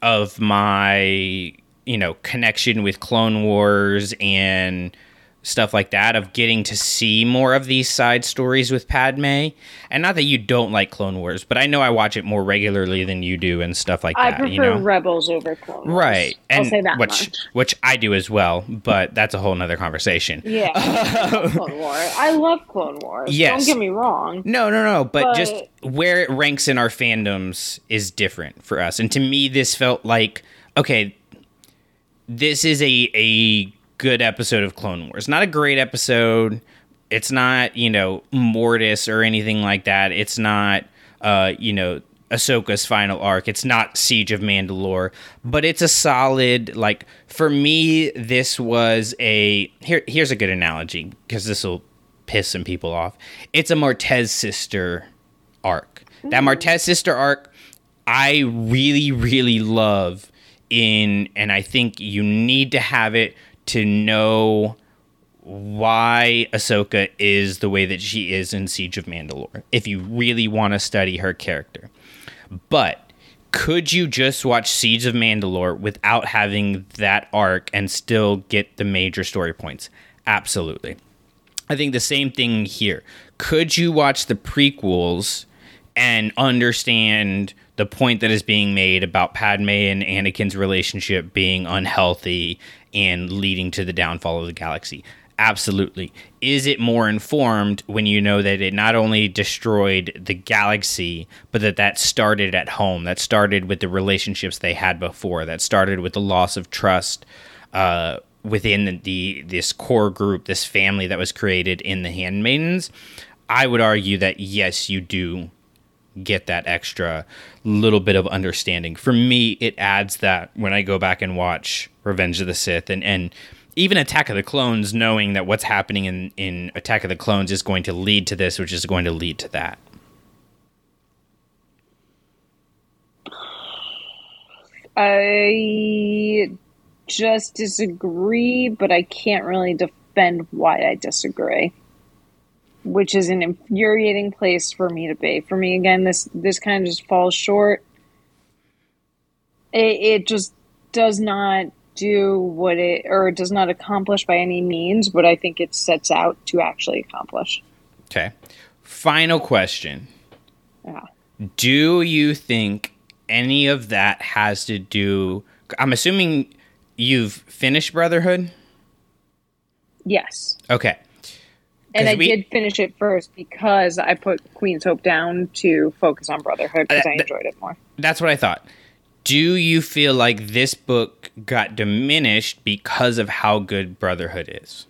of my, you know, connection with Clone Wars and stuff like that of getting to see more of these side stories with Padme. And not that you don't like Clone Wars, but I know I watch it more regularly than you do and stuff like that. I prefer you know? Rebels over Clone Wars. Right. I'll say that which much. which I do as well, but that's a whole nother conversation. Yeah, I love Clone Wars. I love Clone Wars. Yes. Don't get me wrong. No, no, no. But, But- just where it ranks in our fandoms is different for us. And to me, this felt like okay, this is a a good episode of Clone Wars. Not a great episode. It's not you know Mortis or anything like that. It's not uh you know Ahsoka's final arc. It's not Siege of Mandalore, but it's a solid like for me this was a here here's a good analogy because this will piss some people off. It's a Martez sister arc. That Martez sister arc I really really love in and I think you need to have it to know why Ahsoka is the way that she is in Siege of Mandalore. If you really want to study her character. But could you just watch Siege of Mandalore without having that arc and still get the major story points? Absolutely. I think the same thing here. Could you watch the prequels and understand the point that is being made about Padme and Anakin's relationship being unhealthy and leading to the downfall of the galaxy? Absolutely. Is it more informed when you know that it not only destroyed the galaxy, but that that started at home? That started with the relationships they had before. That started with the loss of trust uh, within the, the this core group, this family that was created in the Handmaidens. I would argue that yes, you do get that extra little bit of understanding. For me, it adds that when I go back and watch Revenge of the Sith and and even Attack of the Clones, knowing that what's happening in, in Attack of the Clones is going to lead to this, which is going to lead to that. I just disagree, but I can't really defend why I disagree. Which is an infuriating place for me to be. For me, again, this this kind of just falls short. It, it just does not do what it or it does not accomplish by any means what I think it sets out to actually accomplish. Okay. Final question. Yeah. Do you think any of that has to do I'm assuming you've finished Brotherhood? Yes. Okay. And I we- did finish it first because I put Queen's Hope down to focus on Brotherhood because Uh, I enjoyed it more. That's what I thought. Do you feel like this book got diminished because of how good Brotherhood is?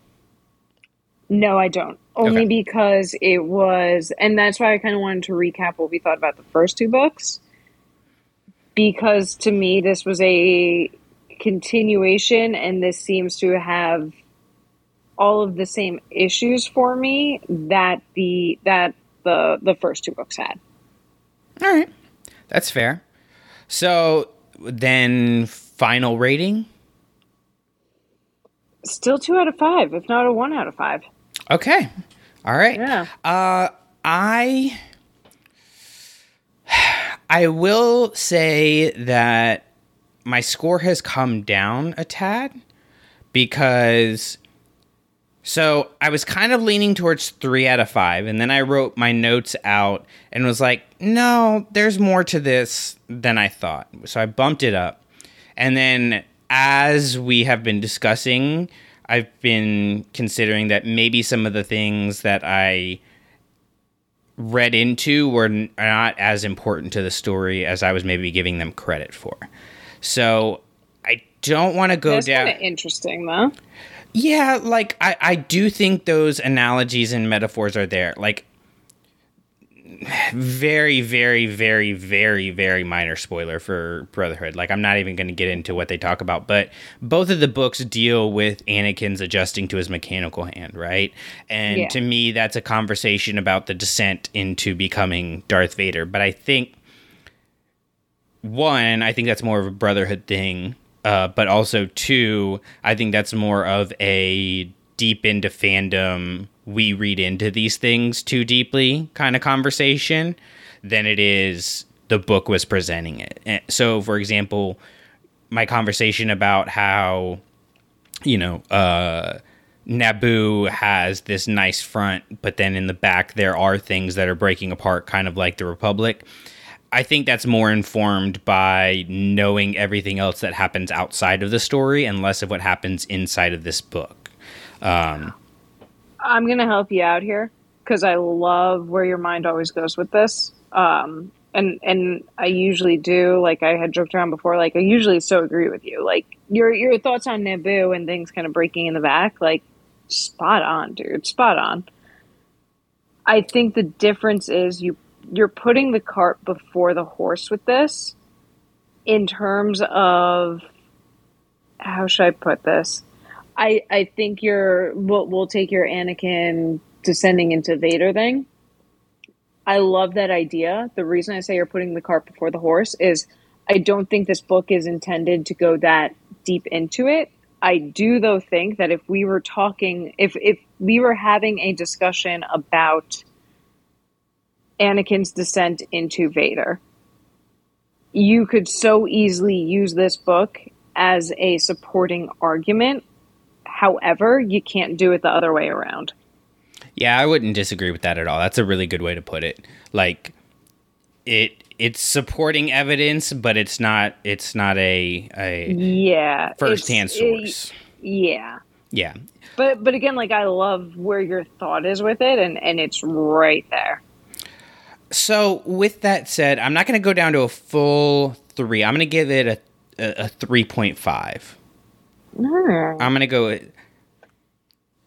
No, I don't. Only Okay. because it was, and that's why I kind of wanted to recap what we thought about the first two books. Because to me, this was a continuation, and this seems to have all of the same issues for me that the that the the first two books had. All right. That's fair. So then final rating? Still two out of five, if not a one out of five. Okay. All right. Yeah. Uh I I will say that my score has come down a tad because so I was kind of leaning towards 3 out of 5 and then I wrote my notes out and was like, "No, there's more to this than I thought." So I bumped it up. And then as we have been discussing, I've been considering that maybe some of the things that I read into were not as important to the story as I was maybe giving them credit for. So I don't want to go That's down. interesting, though. Yeah, like I, I do think those analogies and metaphors are there. Like very, very, very, very, very minor spoiler for Brotherhood. Like I'm not even gonna get into what they talk about, but both of the books deal with Anakin's adjusting to his mechanical hand, right? And Yeah. to me that's a conversation about the descent into becoming Darth Vader. But I think one, I think that's more of a brotherhood thing. Uh, but also two, I think that's more of a deep into fandom, we read into these things too deeply kind of conversation than it is the book was presenting it. Eh, So, for example, my conversation about how, you know, uh, Naboo has this nice front, but then in the back there are things that are breaking apart, kind of like the Republic. I think that's more informed by knowing everything else that happens outside of the story and less of what happens inside of this book. Um, I'm going to help you out here because I love where your mind always goes with this. Um, and and I usually do. Like I had joked around before. Like I usually so agree with you. Like your your thoughts on Naboo and things kind of breaking in the back. Like spot on, dude. Spot on. I think the difference is you you're putting the cart before the horse with this in terms of how should I put this? I I think you're we'll, we'll take your Anakin descending into Vader thing. I love that idea. The reason I say you're putting the cart before the horse is I don't think this book is intended to go that deep into it. I do though think that if we were talking if if we were having a discussion about Anakin's descent into Vader, you could so easily use this book as a supporting argument. However, you can't do it the other way around. Yeah, I wouldn't disagree with that at all. That's a really good way to put it. Like it it's supporting evidence, but it's not it's not a a yeah first-hand source. It, yeah. Yeah. But but again, like I love where your thought is with it and and it's right there. So with that said, I'm not going to go down to a full 3. I'm going to give it a a, a 3.5. Mm. I'm going to go at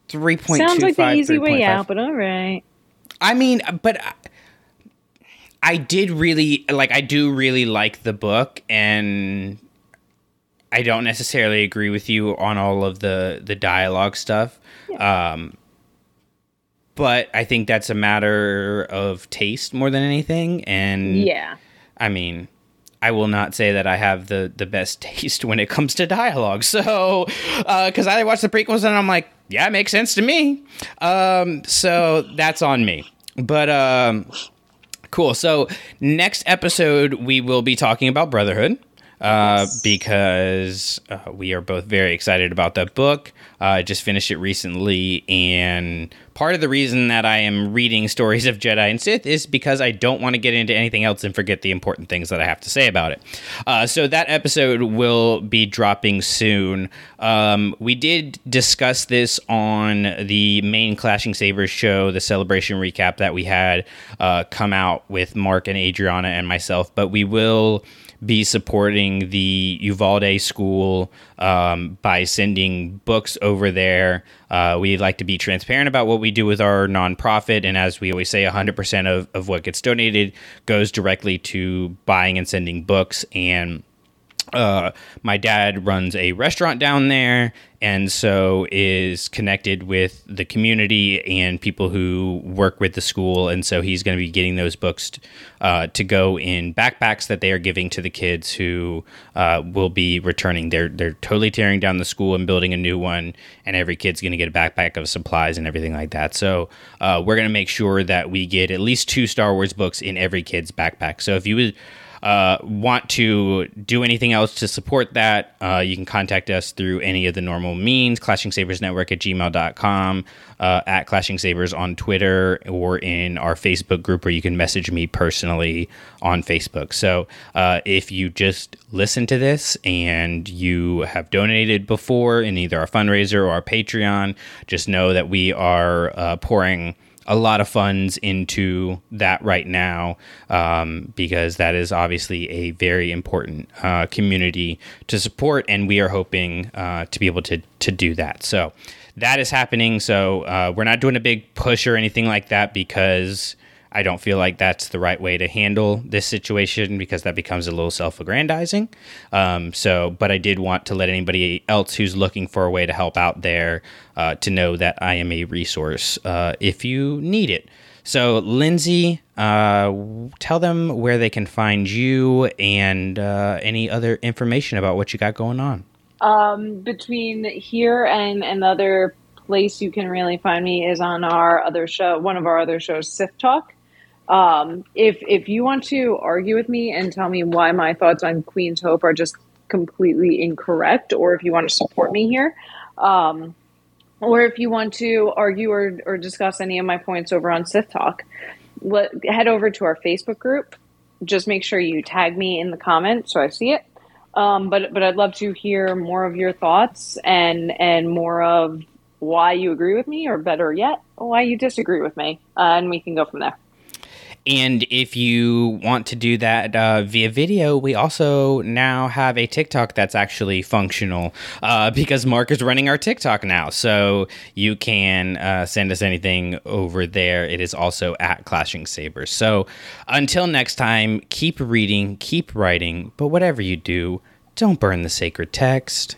3.25. Sounds like the easy way out, but all right. I mean, but I, I did really like. I do really like the book, and I don't necessarily agree with you on all of the the dialogue stuff. Yeah. Um, but I think that's a matter of taste more than anything. And yeah, I mean, I will not say that I have the the best taste when it comes to dialogue. So, because uh, I watch the prequels and I'm like, yeah, it makes sense to me. Um, so that's on me. But um, cool. So next episode we will be talking about Brotherhood. Uh, yes. because uh, we are both very excited about that book. Uh, I just finished it recently, and part of the reason that I am reading stories of Jedi and Sith is because I don't want to get into anything else and forget the important things that I have to say about it. Uh, so that episode will be dropping soon. Um, we did discuss this on the main Clashing Sabers show, the celebration recap that we had uh, come out with Mark and Adriana and myself, but we will be supporting the Uvalde School um, by sending books over there. Uh, we like to be transparent about what we do with our nonprofit. And as we always say, 100% of, of what gets donated goes directly to buying and sending books. And uh, my dad runs a restaurant down there and so is connected with the community and people who work with the school. And so he's going to be getting those books uh, to go in backpacks that they are giving to the kids who uh, will be returning. They're they're totally tearing down the school and building a new one and every kid's going to get a backpack of supplies and everything like that. So uh, we're going to make sure that we get at least two star wars books in every kid's backpack. So if you would uh, want to do anything else to support that, uh, you can contact us through any of the normal means Clashing Sabers Network at gmail.com, uh, at Clashing Sabers on Twitter, or in our Facebook group where you can message me personally on Facebook. So uh, if you just listen to this and you have donated before in either our fundraiser or our Patreon, just know that we are uh, pouring a lot of funds into that right now um, because that is obviously a very important uh, community to support, and we are hoping uh, to be able to to do that. So that is happening. So uh, we're not doing a big push or anything like that because I don't feel like that's the right way to handle this situation because that becomes a little self aggrandizing. Um, so, but I did want to let anybody else who's looking for a way to help out there uh, to know that I am a resource uh, if you need it. So, Lindsay, uh, tell them where they can find you and uh, any other information about what you got going on. Um, between here and another place you can really find me is on our other show, one of our other shows, Sith Talk. Um, if if you want to argue with me and tell me why my thoughts on Queen's Hope are just completely incorrect, or if you want to support me here, um, or if you want to argue or, or discuss any of my points over on Sith Talk, let, head over to our Facebook group. Just make sure you tag me in the comments so I see it. Um, but but I'd love to hear more of your thoughts and and more of why you agree with me, or better yet, why you disagree with me, uh, and we can go from there. And if you want to do that uh, via video, we also now have a TikTok that's actually functional uh, because Mark is running our TikTok now. So you can uh, send us anything over there. It is also at Clashing Sabers. So until next time, keep reading, keep writing, but whatever you do, don't burn the sacred text.